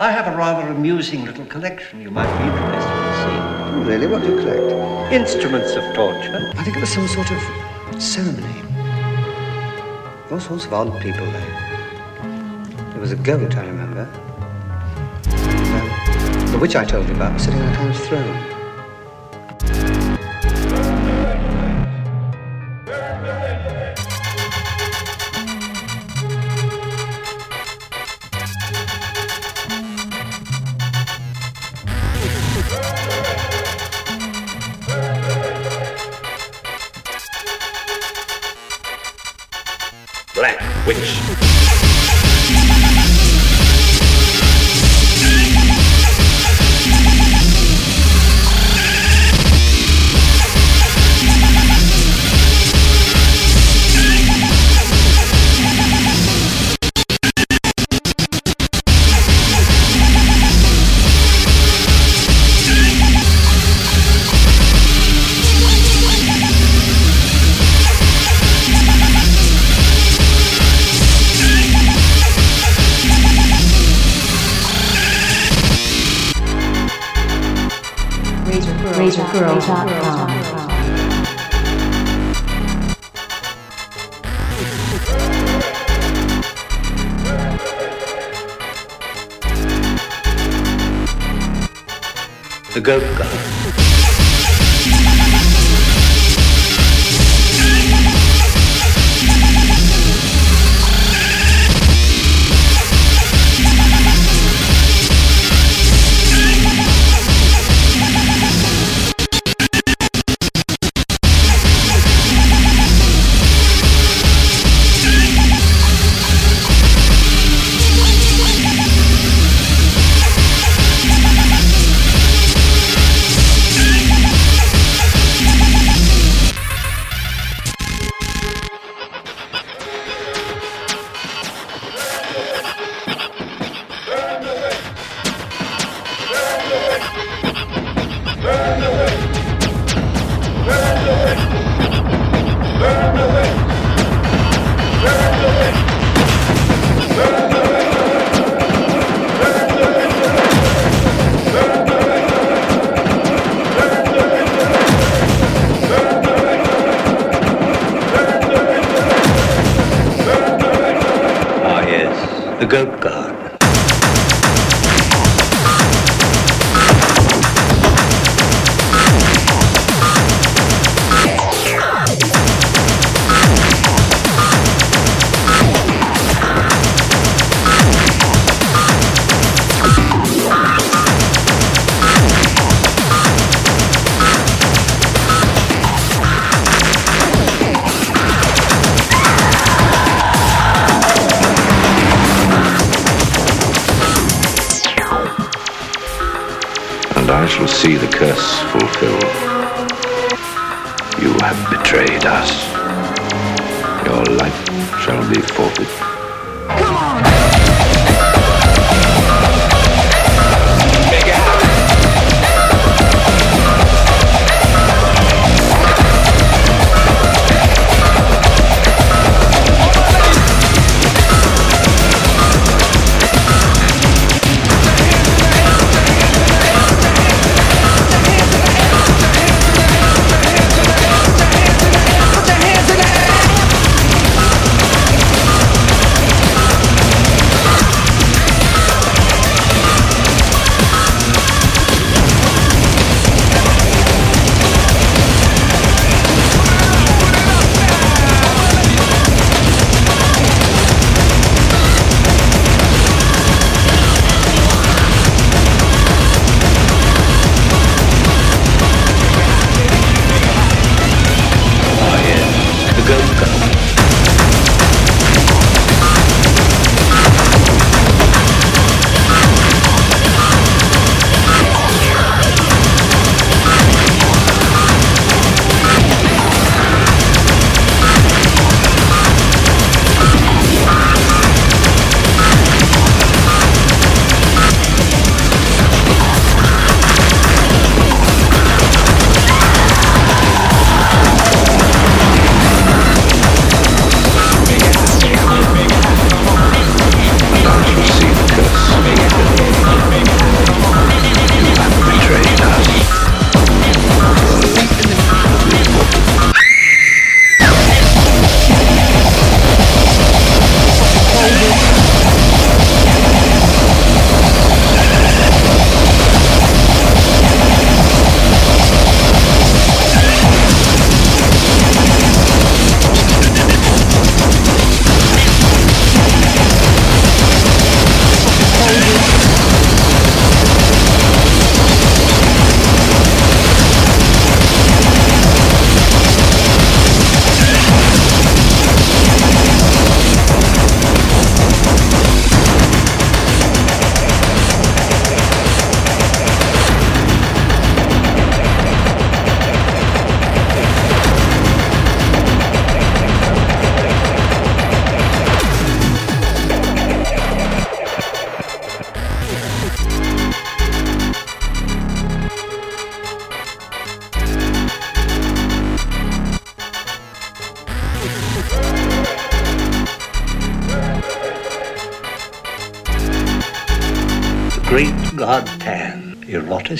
I have a rather amusing little collection you might be interested in seeing. Oh, really? What do you collect? Instruments of torture. I think it was some sort of ceremony. All sorts of odd people there. There was a goat, I remember. Uh, the witch I told you about was sitting on a kind of throne.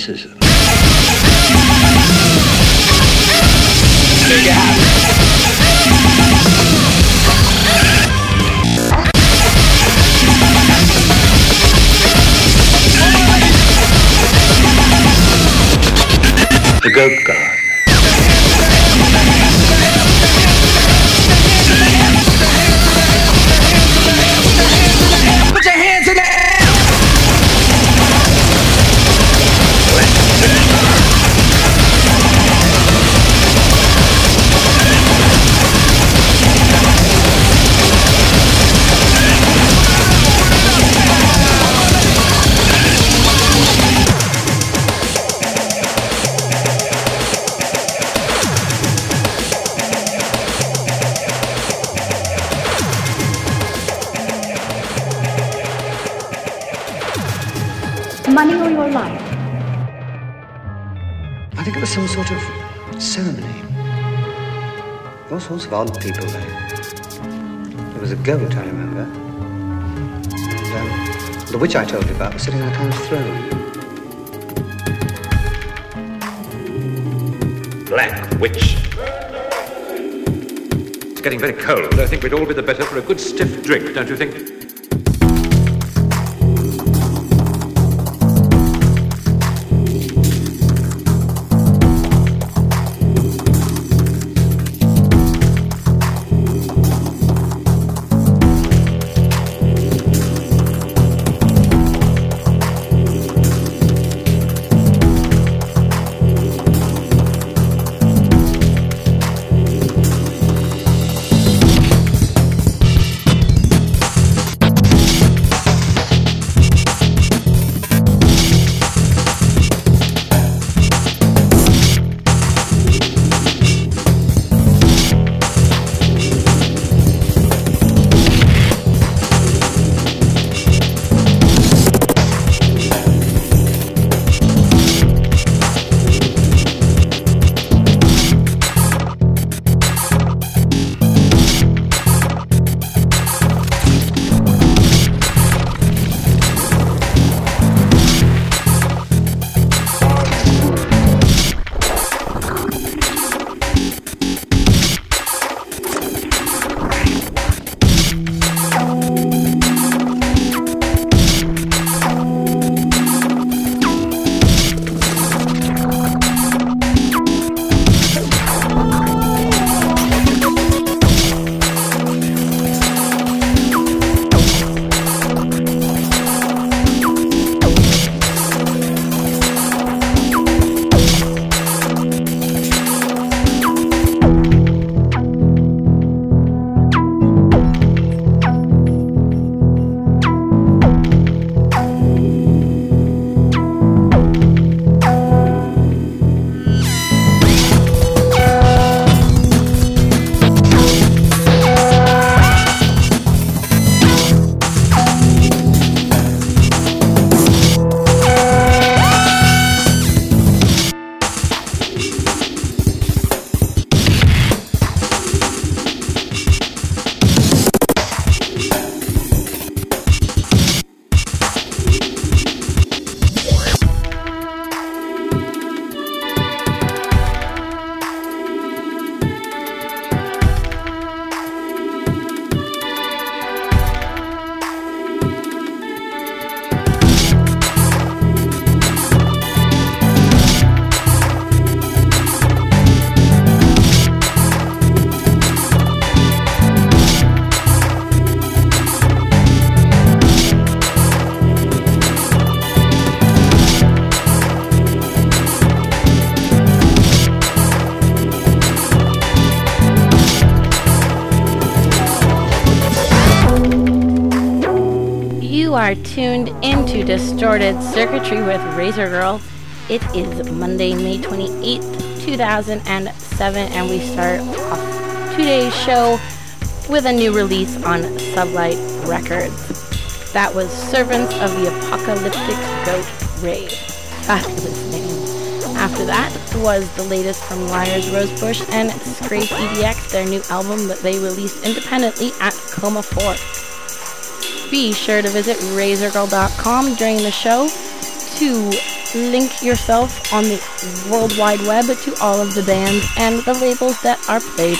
Eroticism. The There was a goat, I remember. And um, the witch I told you about was sitting on a kind of throne. Black Witch. It's getting very cold. I think we'd all be the better for a good stiff drink, don't you think? Tuned into Distorted Circuitry with Razor Girl. It is Monday, May 28th, 2007, and we start off today's show with a new release on Sublight Records. That was Servants of the Apocalyptic Goat Rave. Fabulous name. After that was the latest from Liars Rosebush and Scrape EDX, their new album that they released independently at Coma 4. Be sure to visit razorgirl.com during the show to link yourself on the World Wide Web to all of the bands and the labels that are played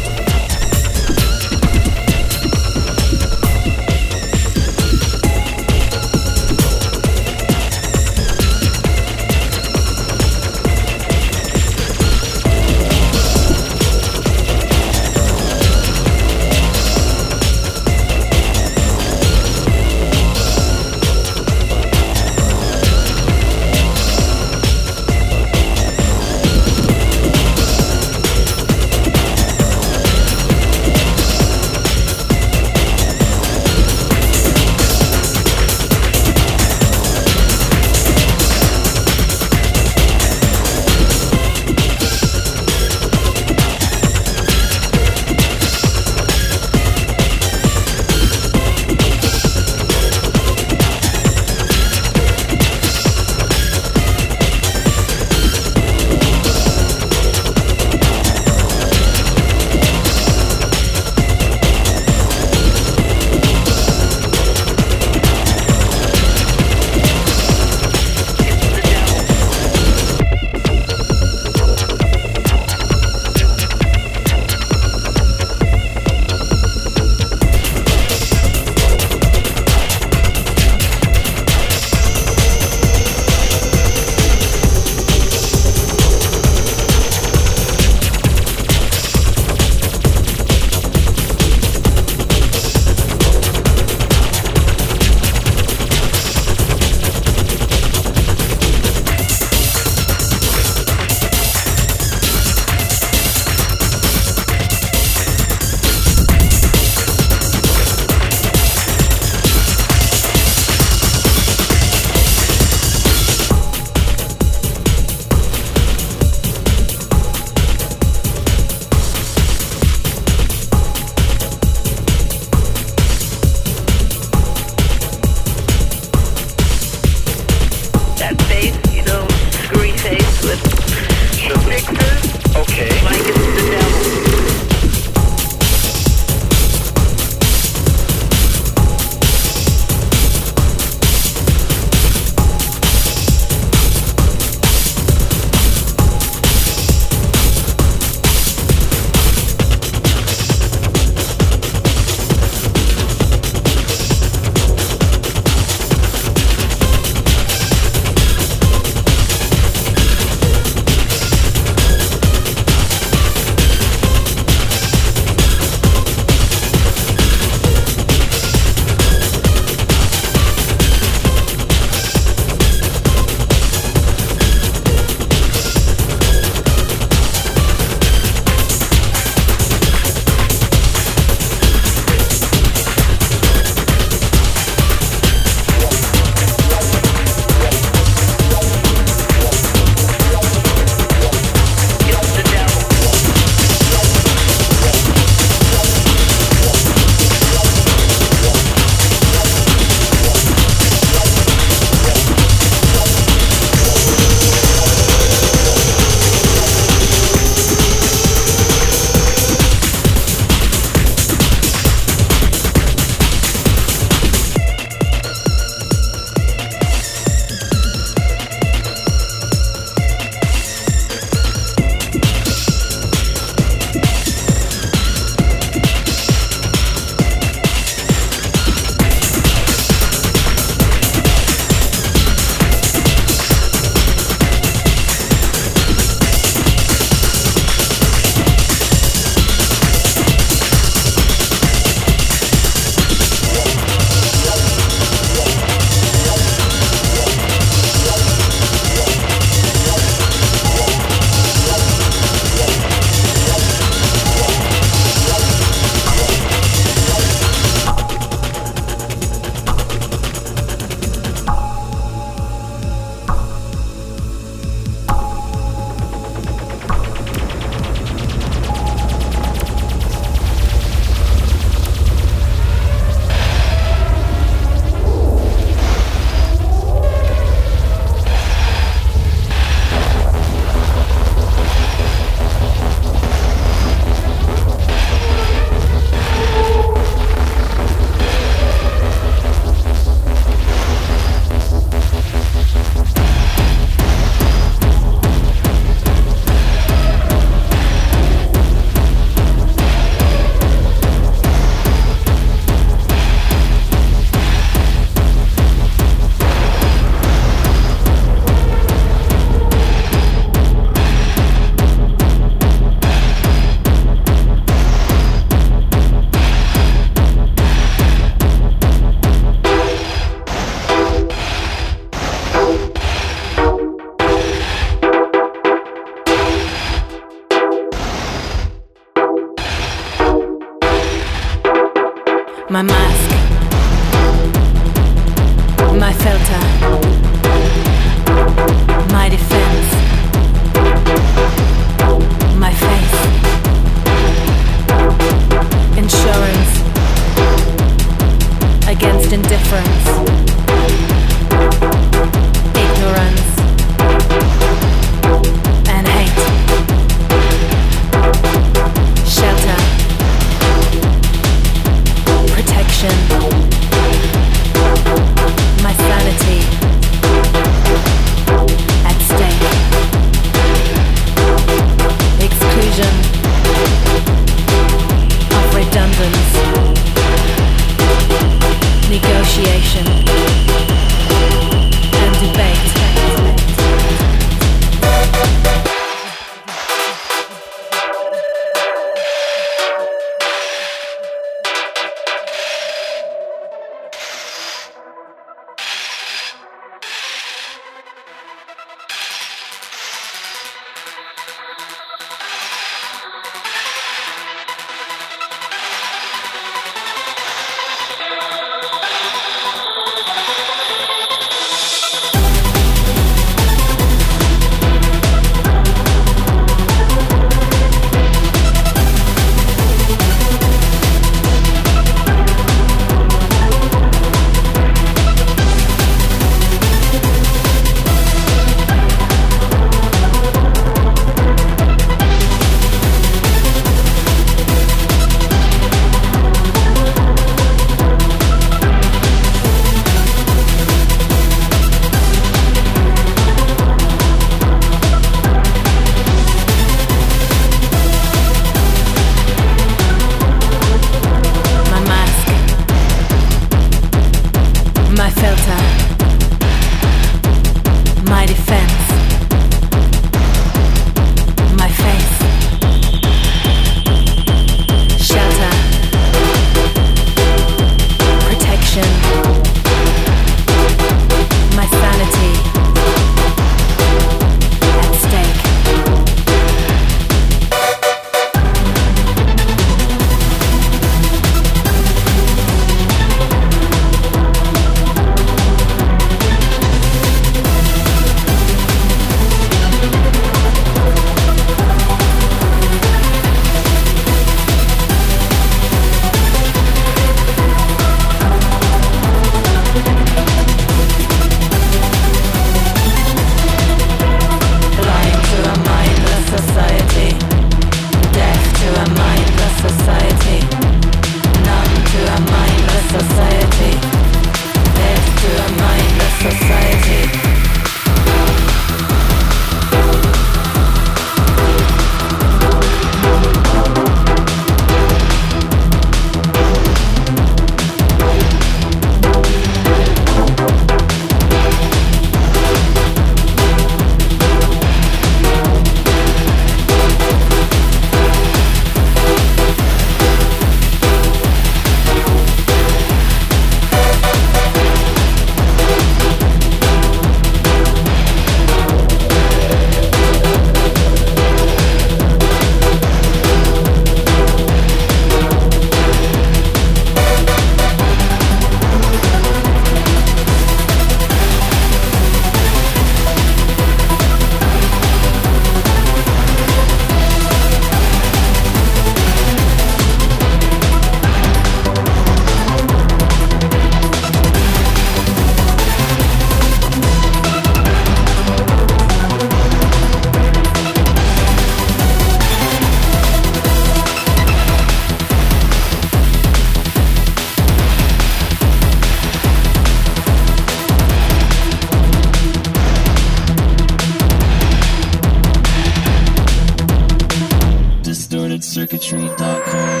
DistortedCircuitry.com.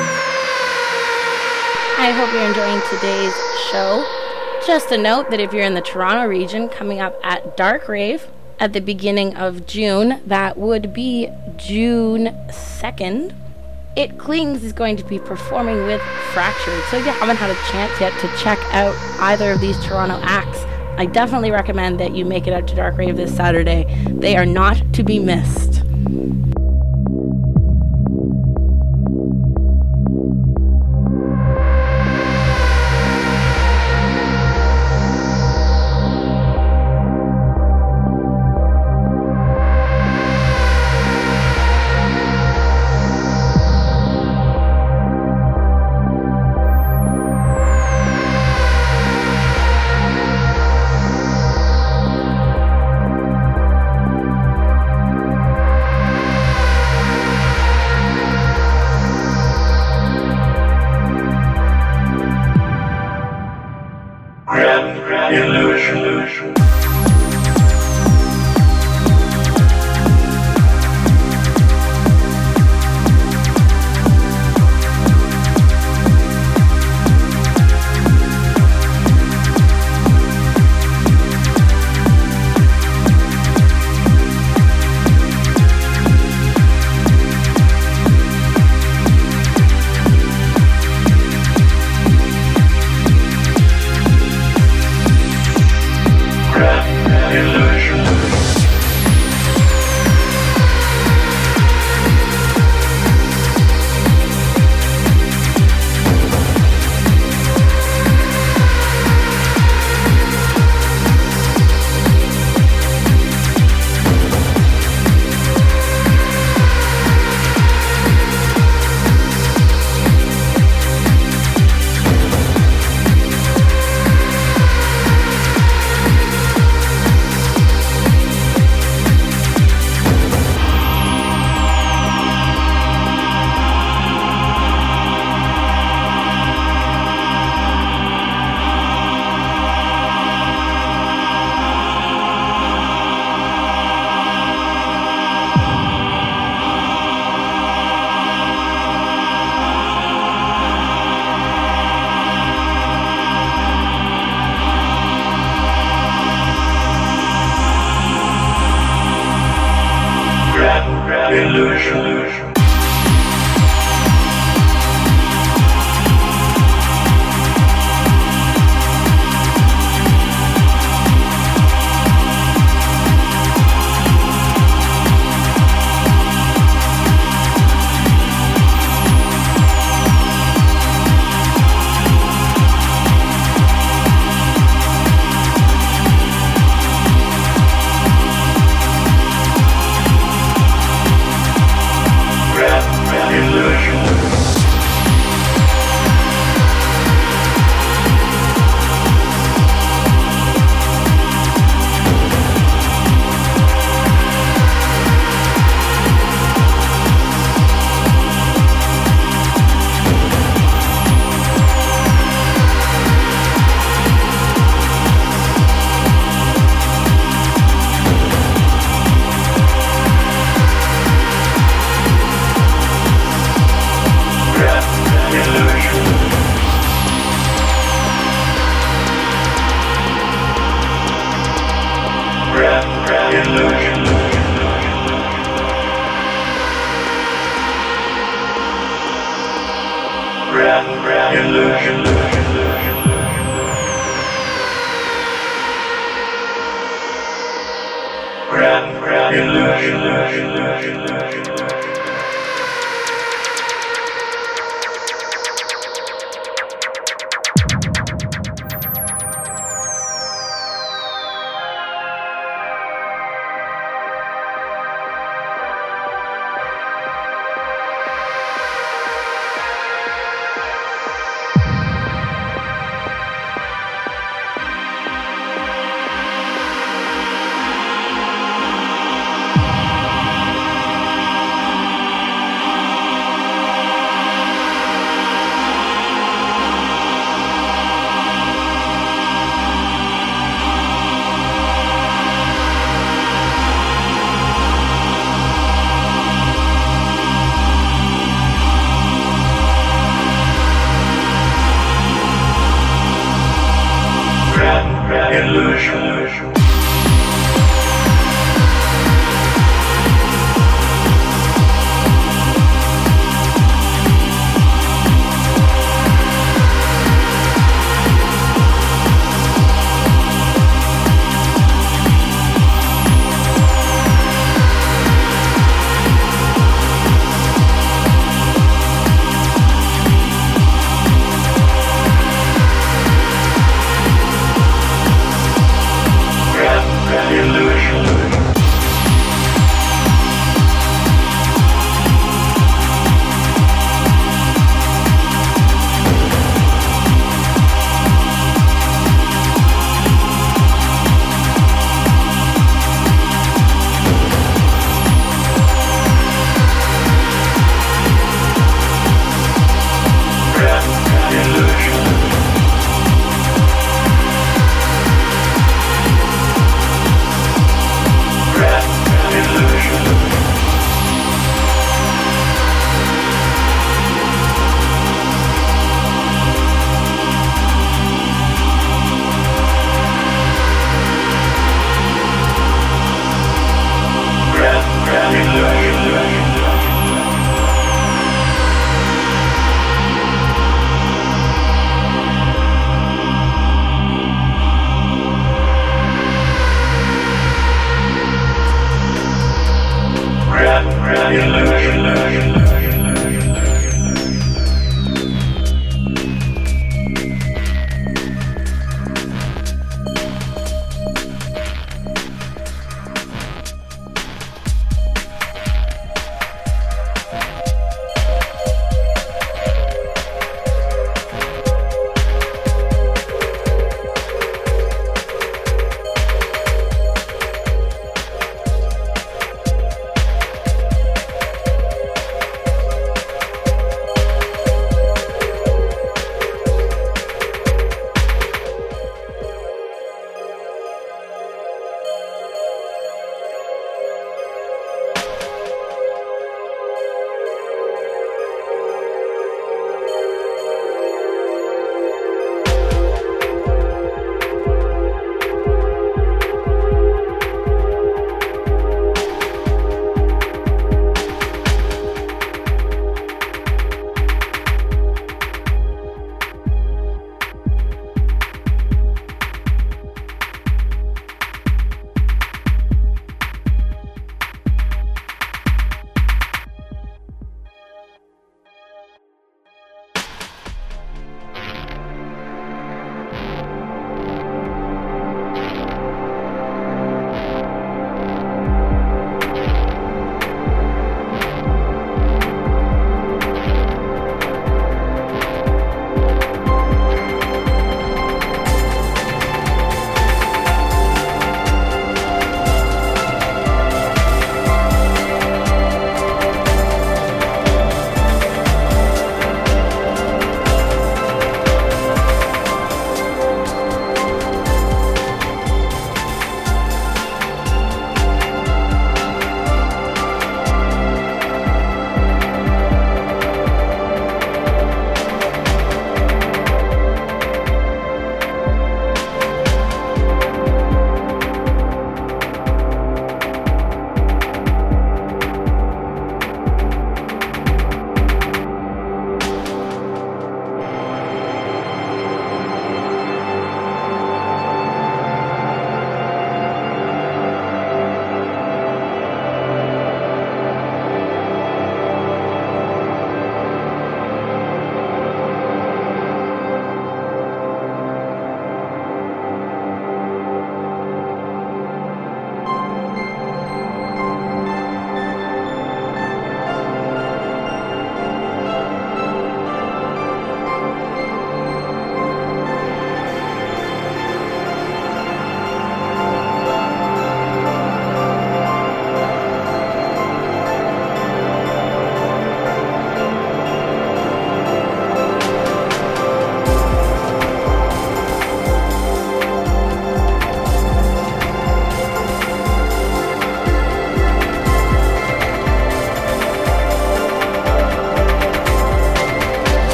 I hope you're enjoying today's show. Just a note that if you're in the Toronto region, coming up at Dark Rave at the beginning of June, that would be June 2nd. It Clings is going to be performing with Fractured. So if you haven't had a chance yet to check out either of these Toronto acts, I definitely recommend that you make it out to Dark Rave this Saturday. They are not to be missed.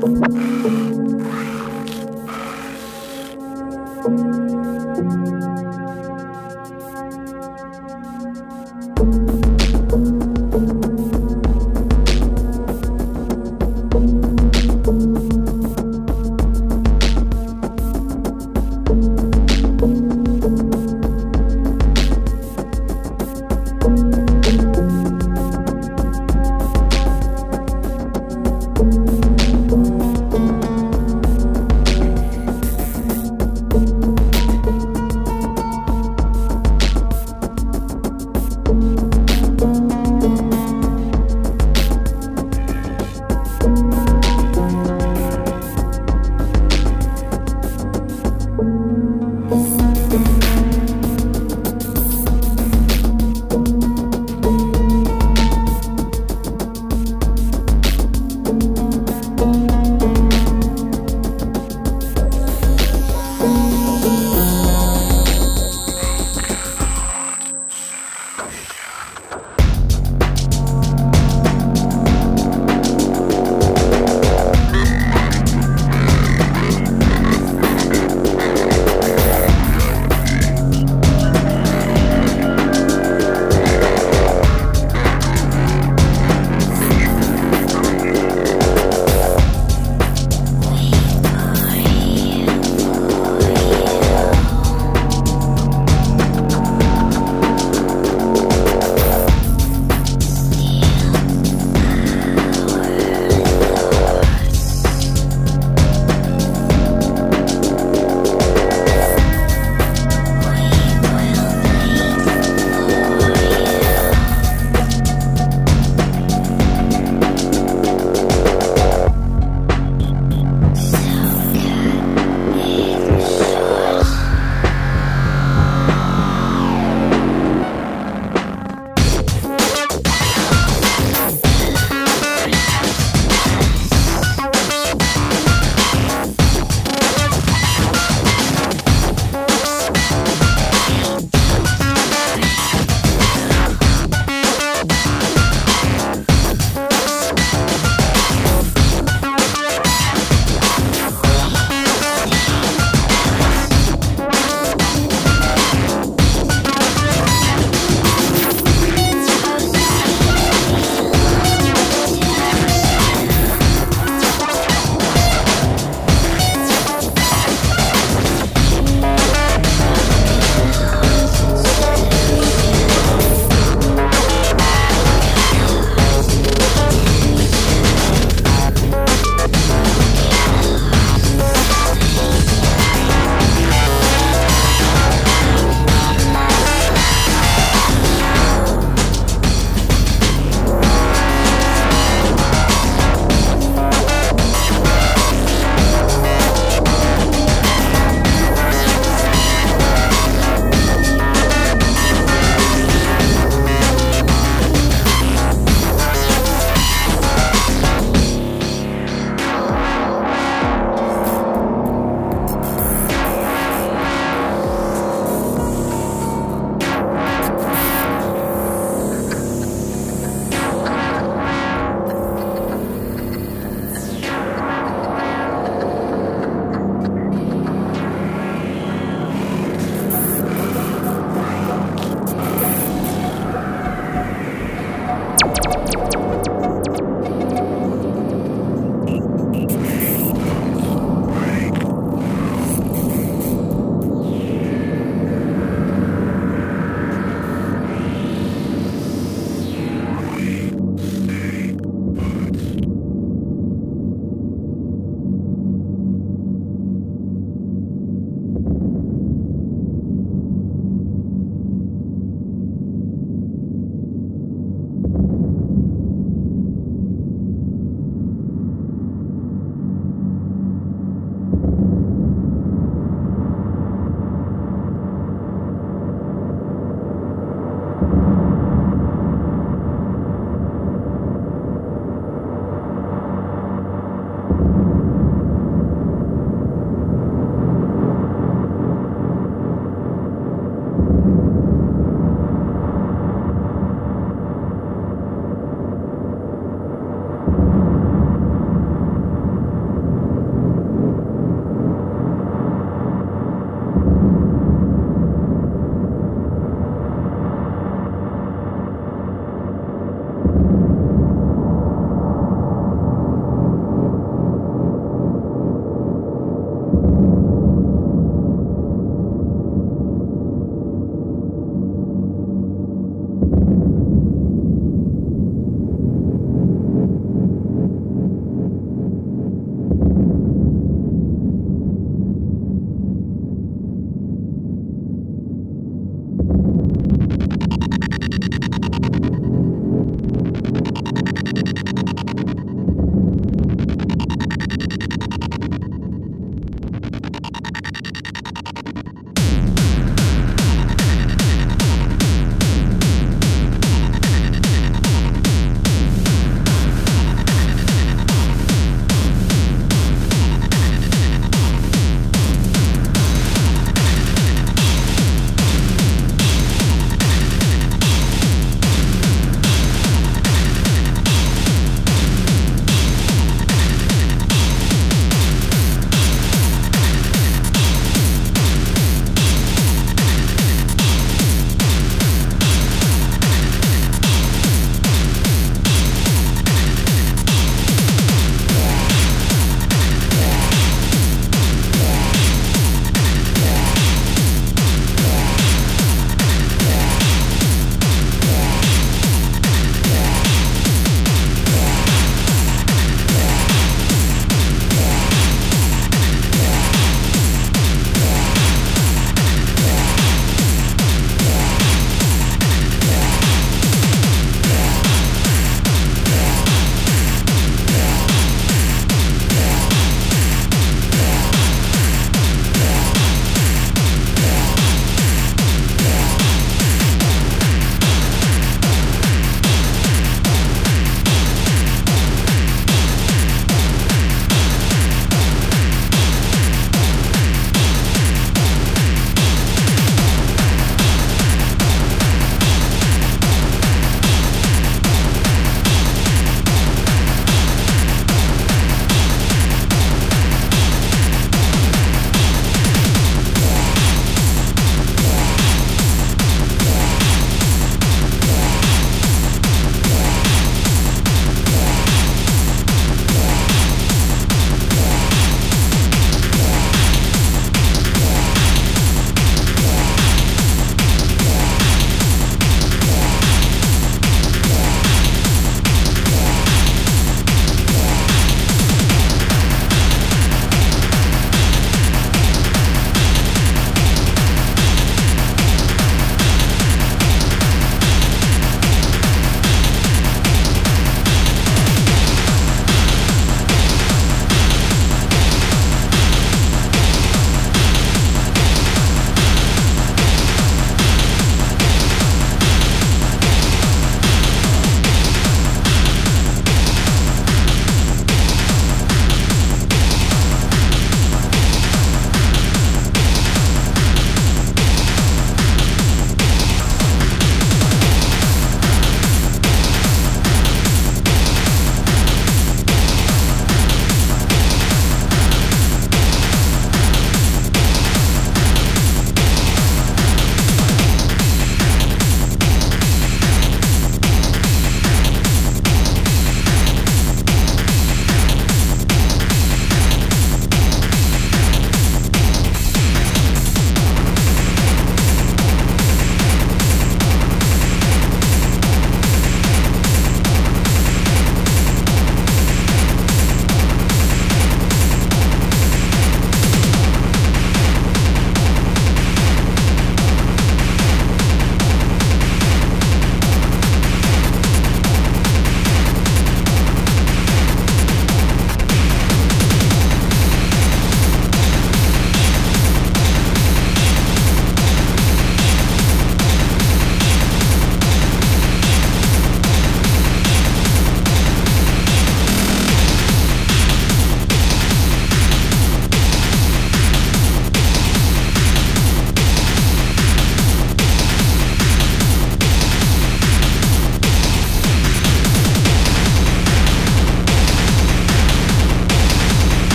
Thank you.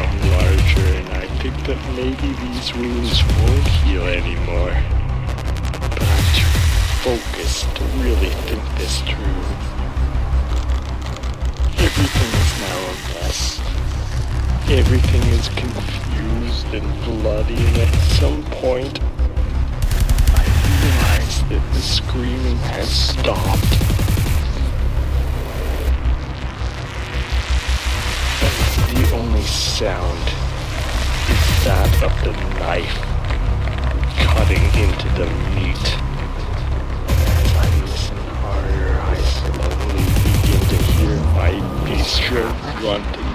Become larger, and I think that maybe these wounds won't heal anymore. But I'm too focused to really think this through. Everything is now a mess. Everything is confused and bloody, and at some point, I realize that the screaming has stopped. Only sound is that of the knife cutting into the meat. As I listen harder, I slowly begin to hear my bistro grunting.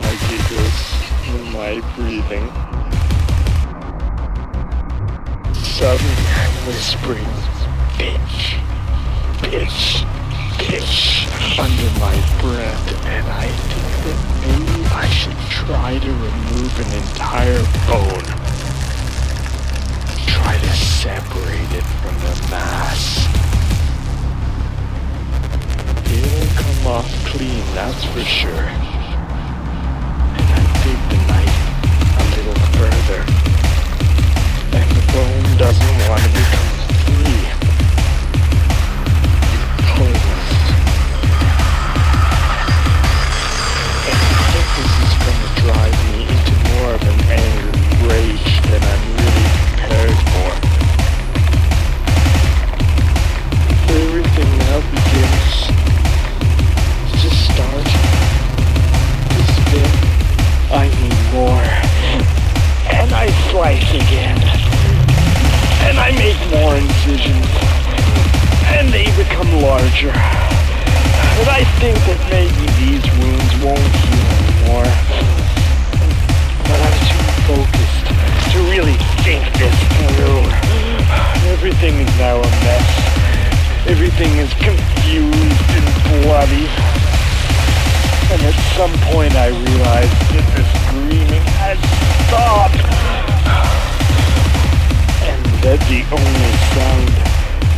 My giggles and my breathing. I'm whispering, bitch, bitch, bitch, under my breath, and I think that maybe I should try to remove an entire bone. Try to separate it from the mass. It'll come off clean, that's for sure. And I dig the knife a little further. And the bone doesn't want to become I'm really prepared for. Everything now begins to start to spin. I need more. And I slice again. And I make more incisions. And they become larger. But I think that maybe these wounds won't heal anymore. But I'm too focused to really think this through. Everything is now a mess. Everything is confused and bloody. And at some point I realized that the screaming had stopped. And that the only sound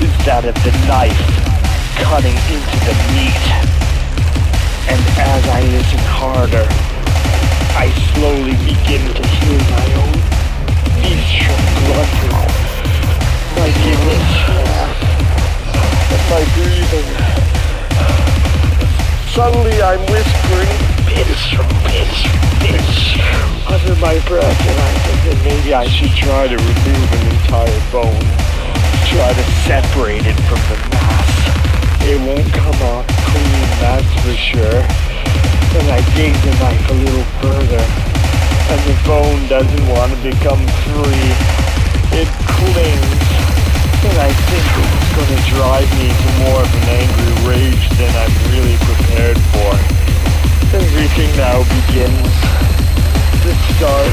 is that of the knife cutting into the meat. And as I listen harder, I slowly begin to hear my own my breathing. Suddenly I'm whispering, under my breath, and I think that maybe I should try to remove an entire bone. Try to separate it from the mass. It won't come off clean, that's for sure. And I dig the knife a little further, and the bone doesn't want to become free. It clings, and I think it's going to drive me to more of an angry rage than I'm really prepared for. Everything now begins to start,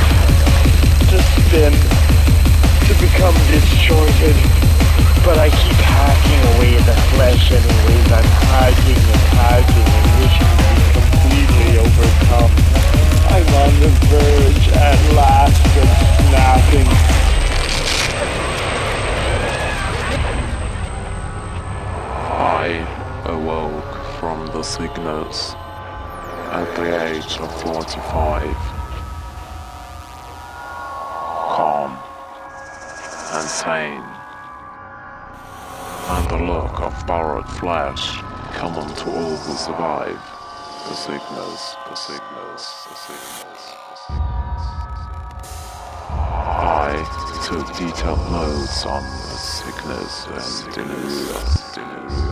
to spin, to become disjointed. But I keep hacking away at the flesh anyways. I'm hacking and hacking and wishing to be completely overcome. I'm on the verge at last of snapping. I awoke from the sickness at the age of 45. Calm and sane. And the look of borrowed flesh common to all who survive the sickness, the sickness, the sickness. I took detailed notes on the sickness and delirium,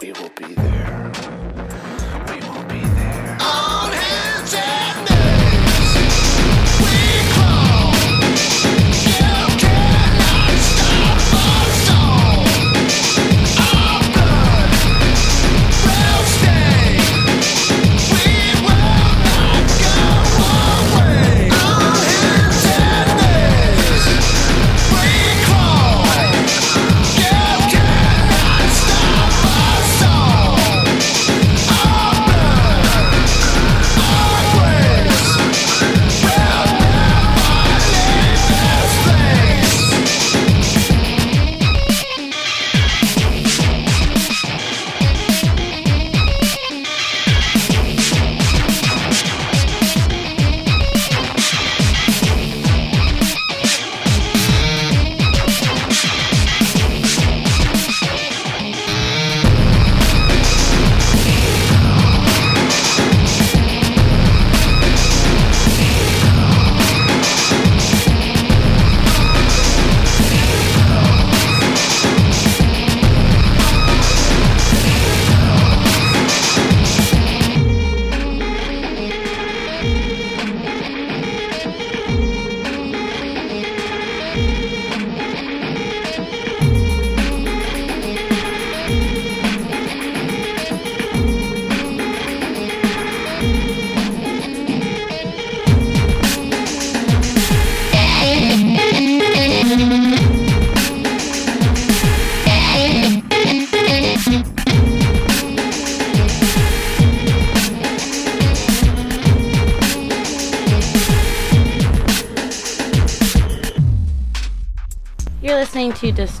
we will be there.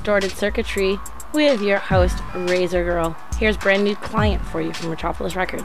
distorted circuitry with your host, Razor Girl. Here's brand new client for you from Metropolis Records.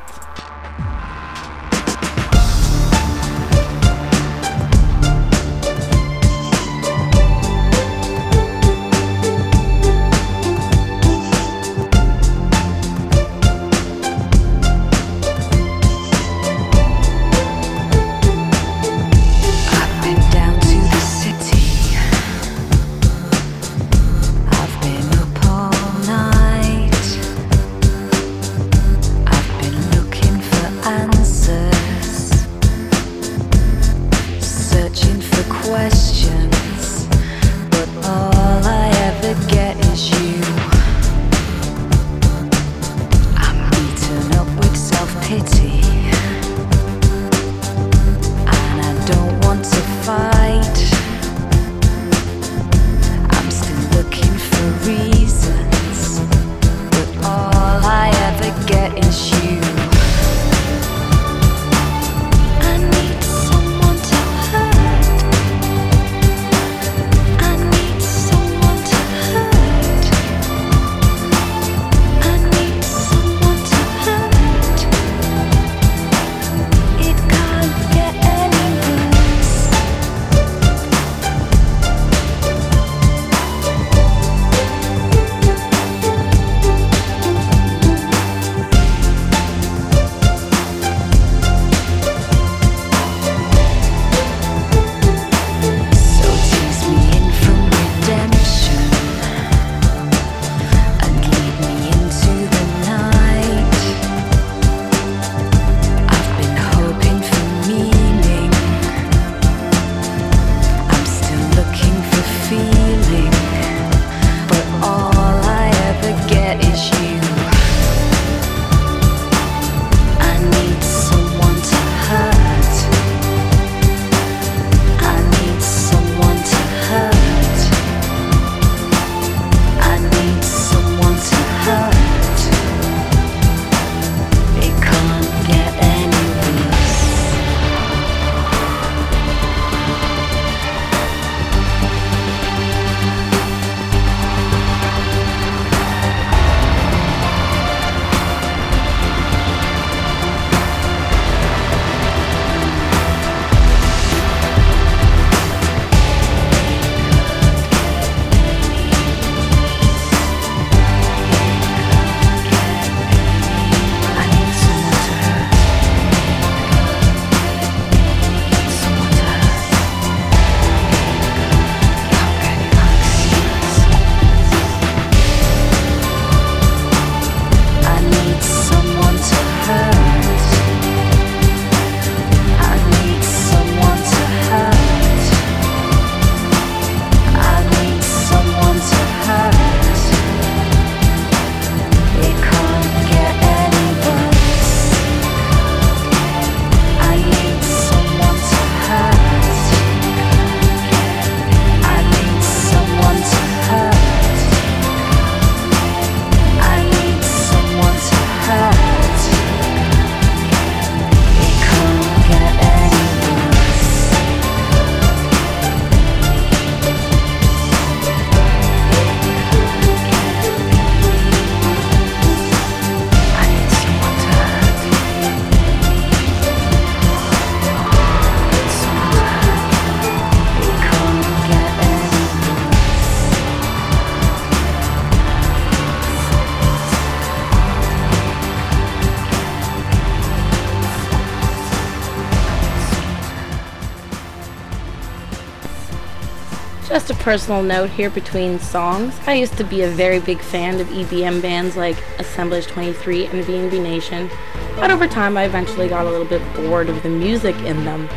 Personal note here between songs. I used to be a very big fan of EBM bands like Assemblage 23 and VNV Nation, but over time I eventually got a little bit bored of the music in them.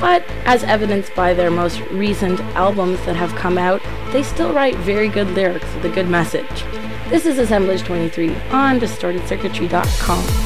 But as evidenced by their most recent albums that have come out, they still write very good lyrics with a good message. This is Assemblage 23 on distortedcircuitry.com.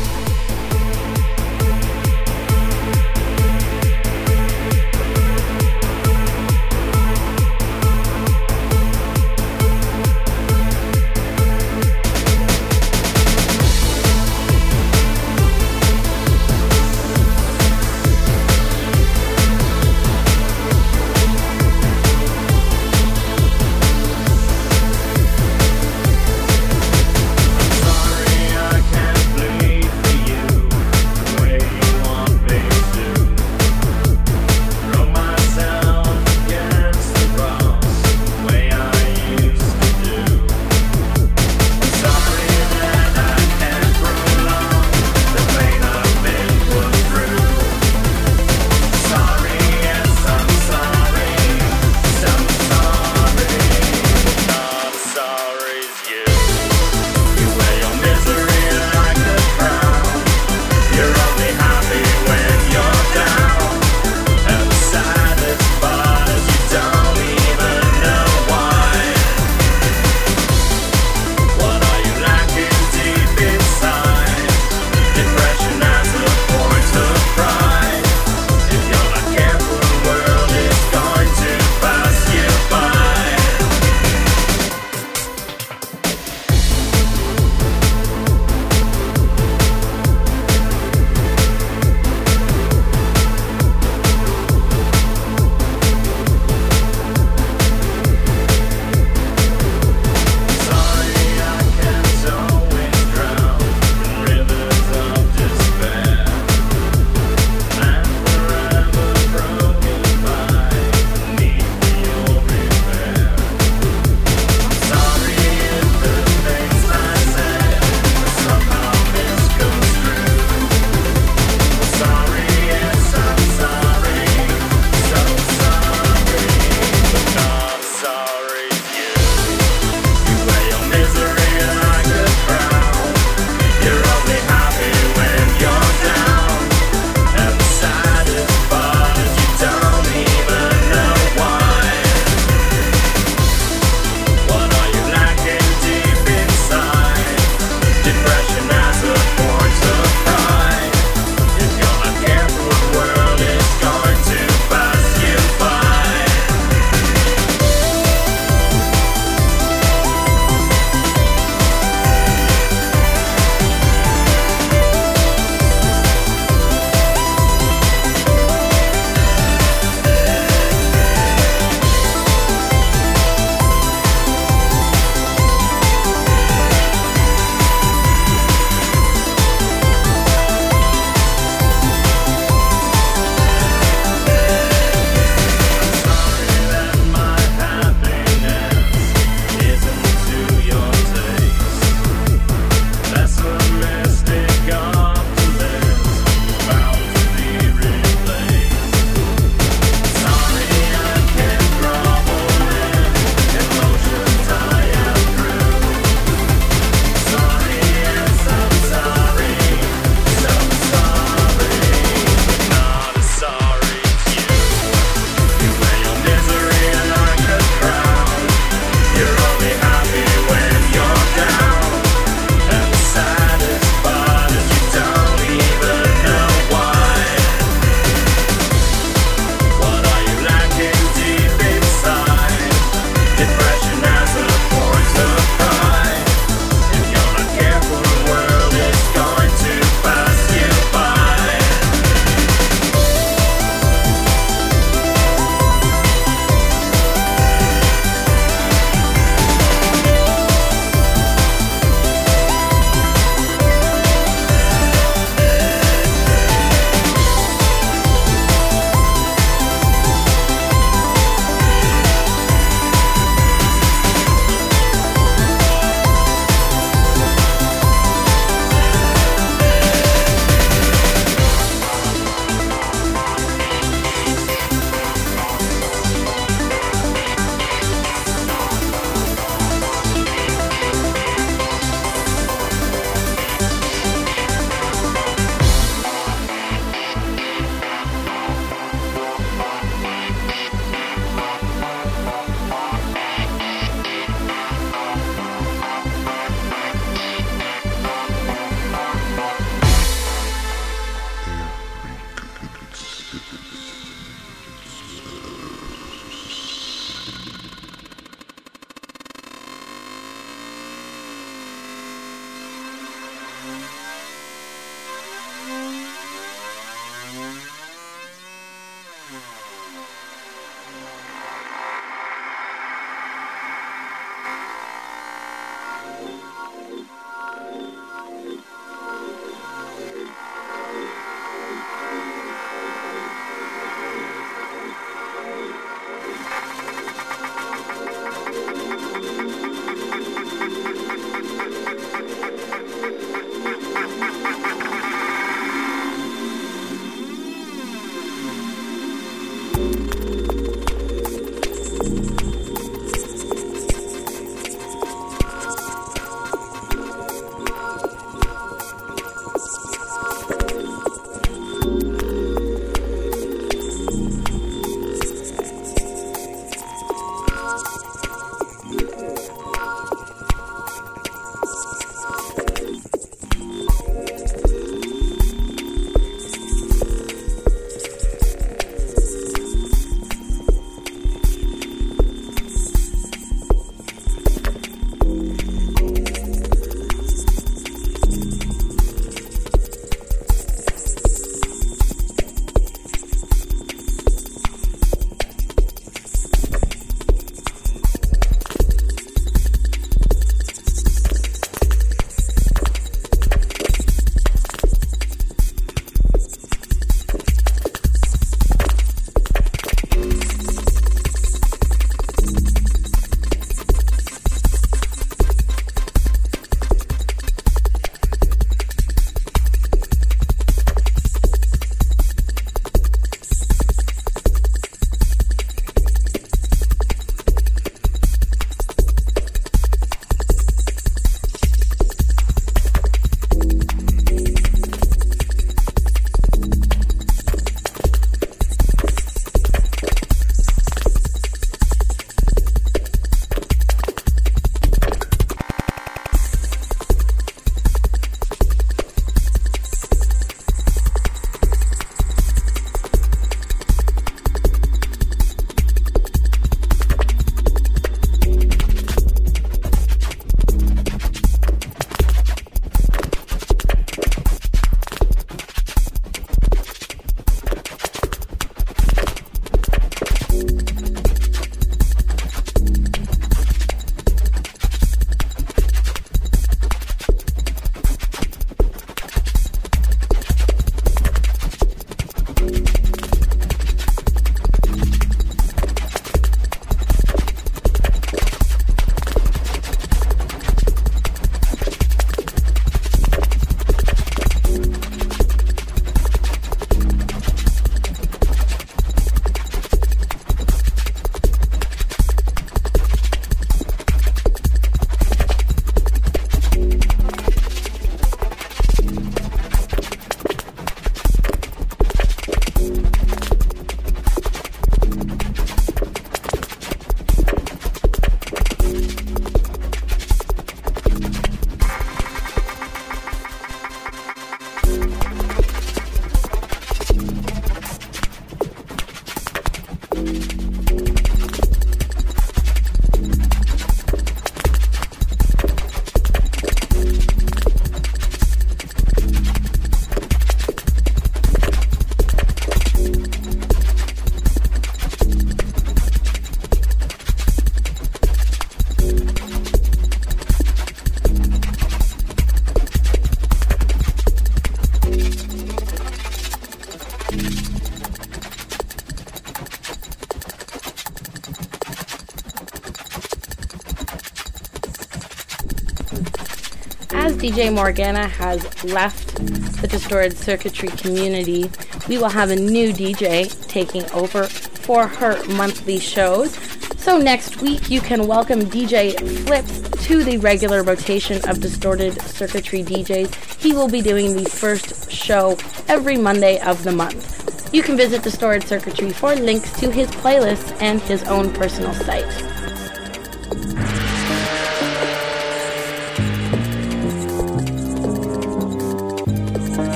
DJ Morgana has left the Distorted Circuitry community, we will have a new DJ taking over for her monthly shows. So next week, you can welcome DJ Flips to the regular rotation of Distorted Circuitry DJs. He will be doing the first show every Monday of the month. You can visit Distorted Circuitry for links to his playlists and his own personal site.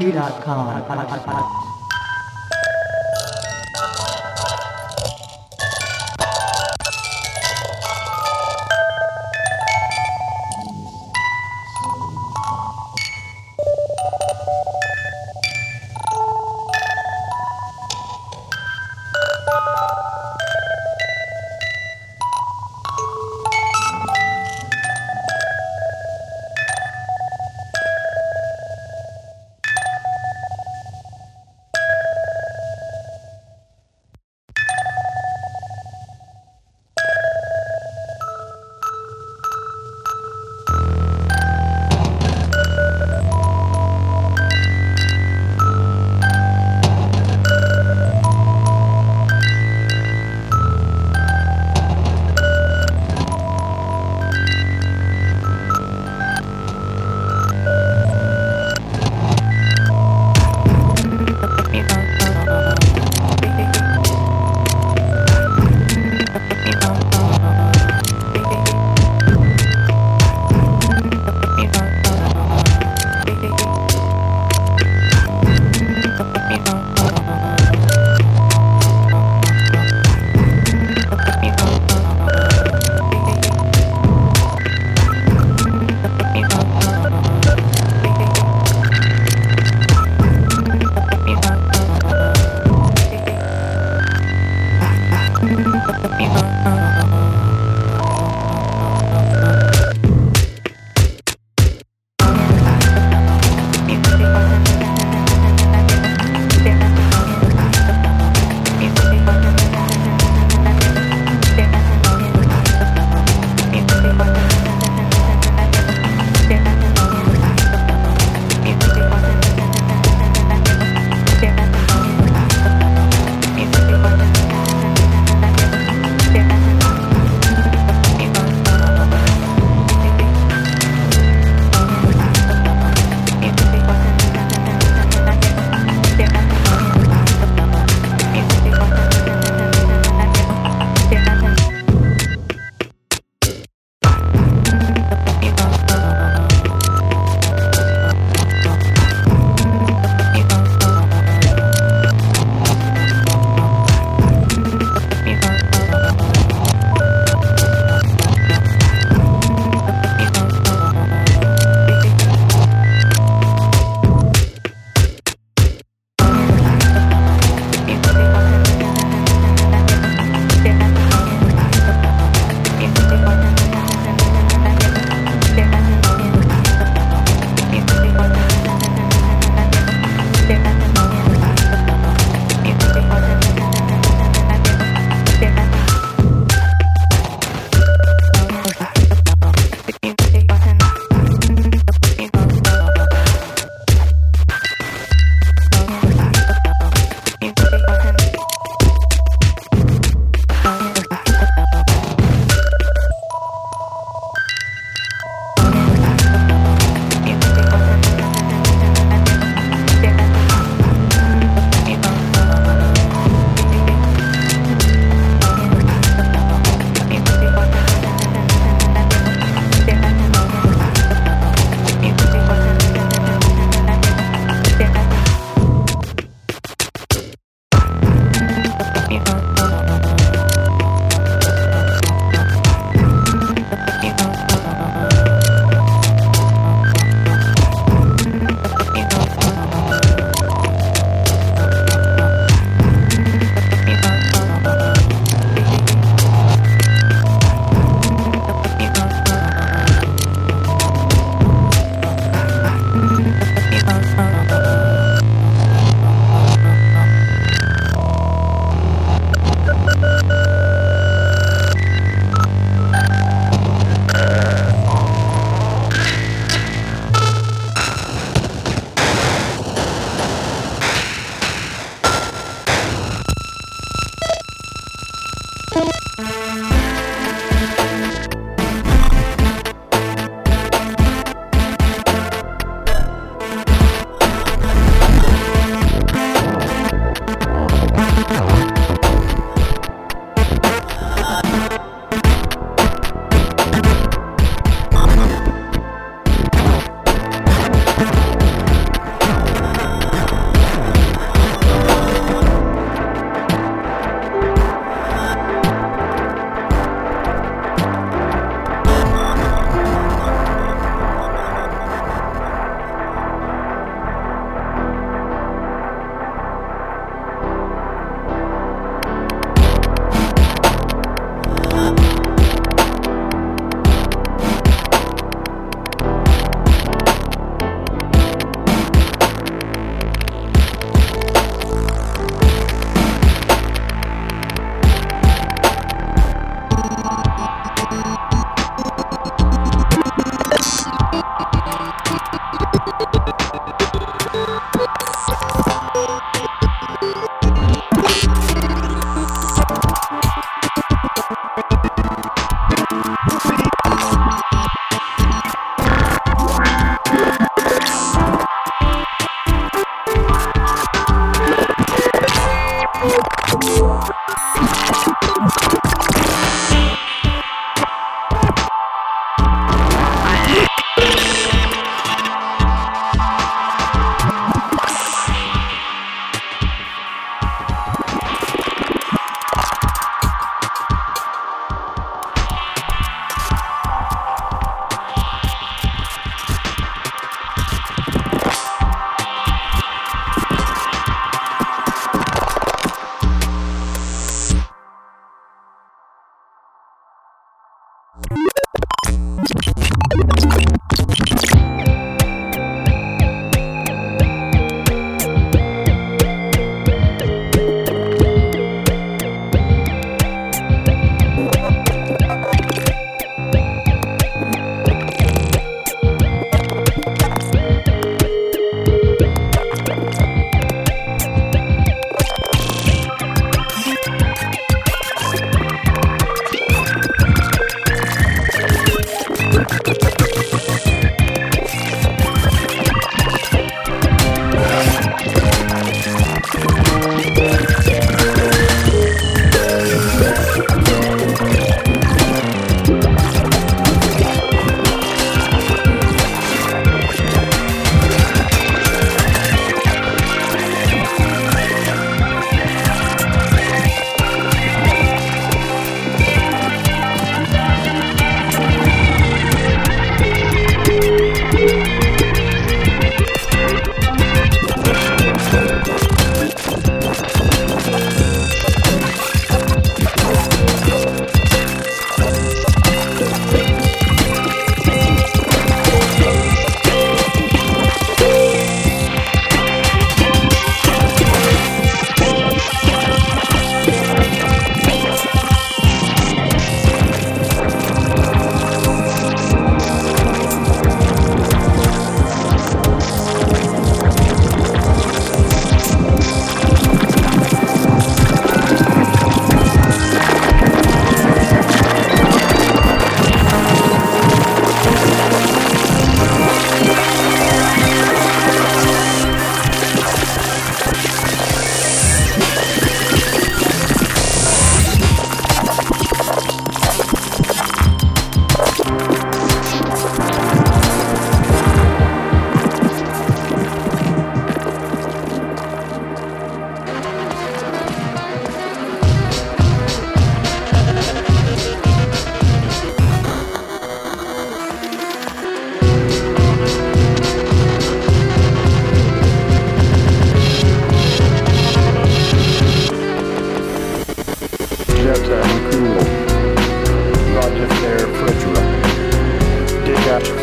Linktree.com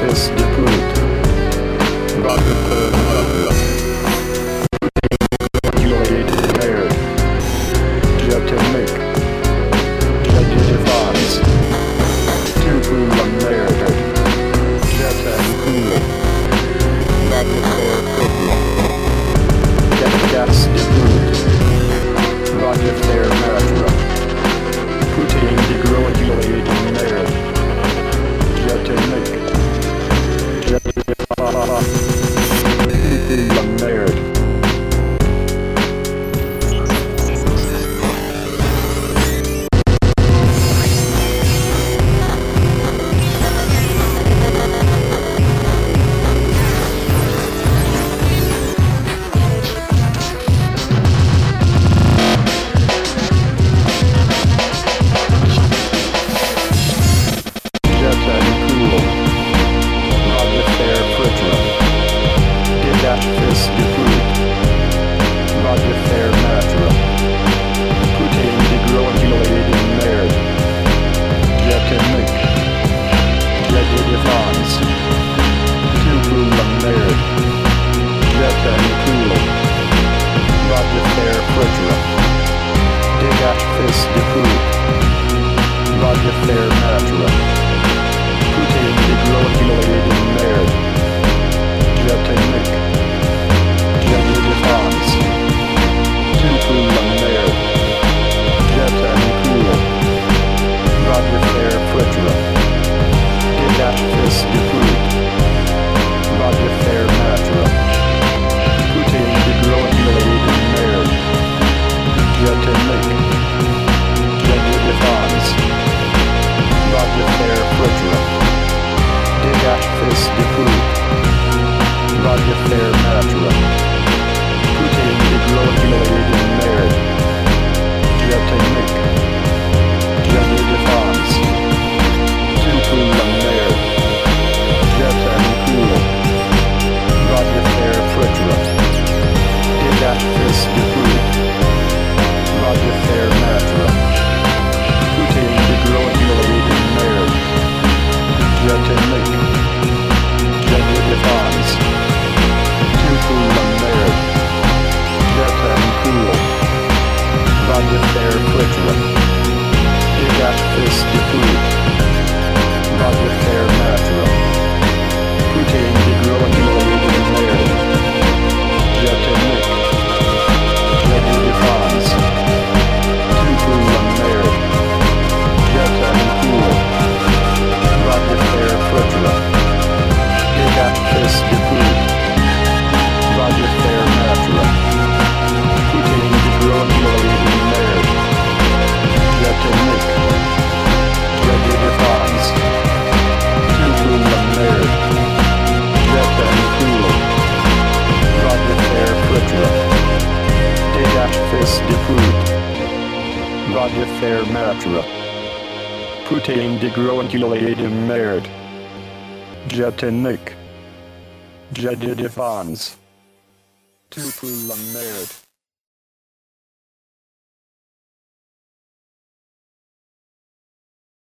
DistortedCircuitry.com. Roger Fair Matra. Putin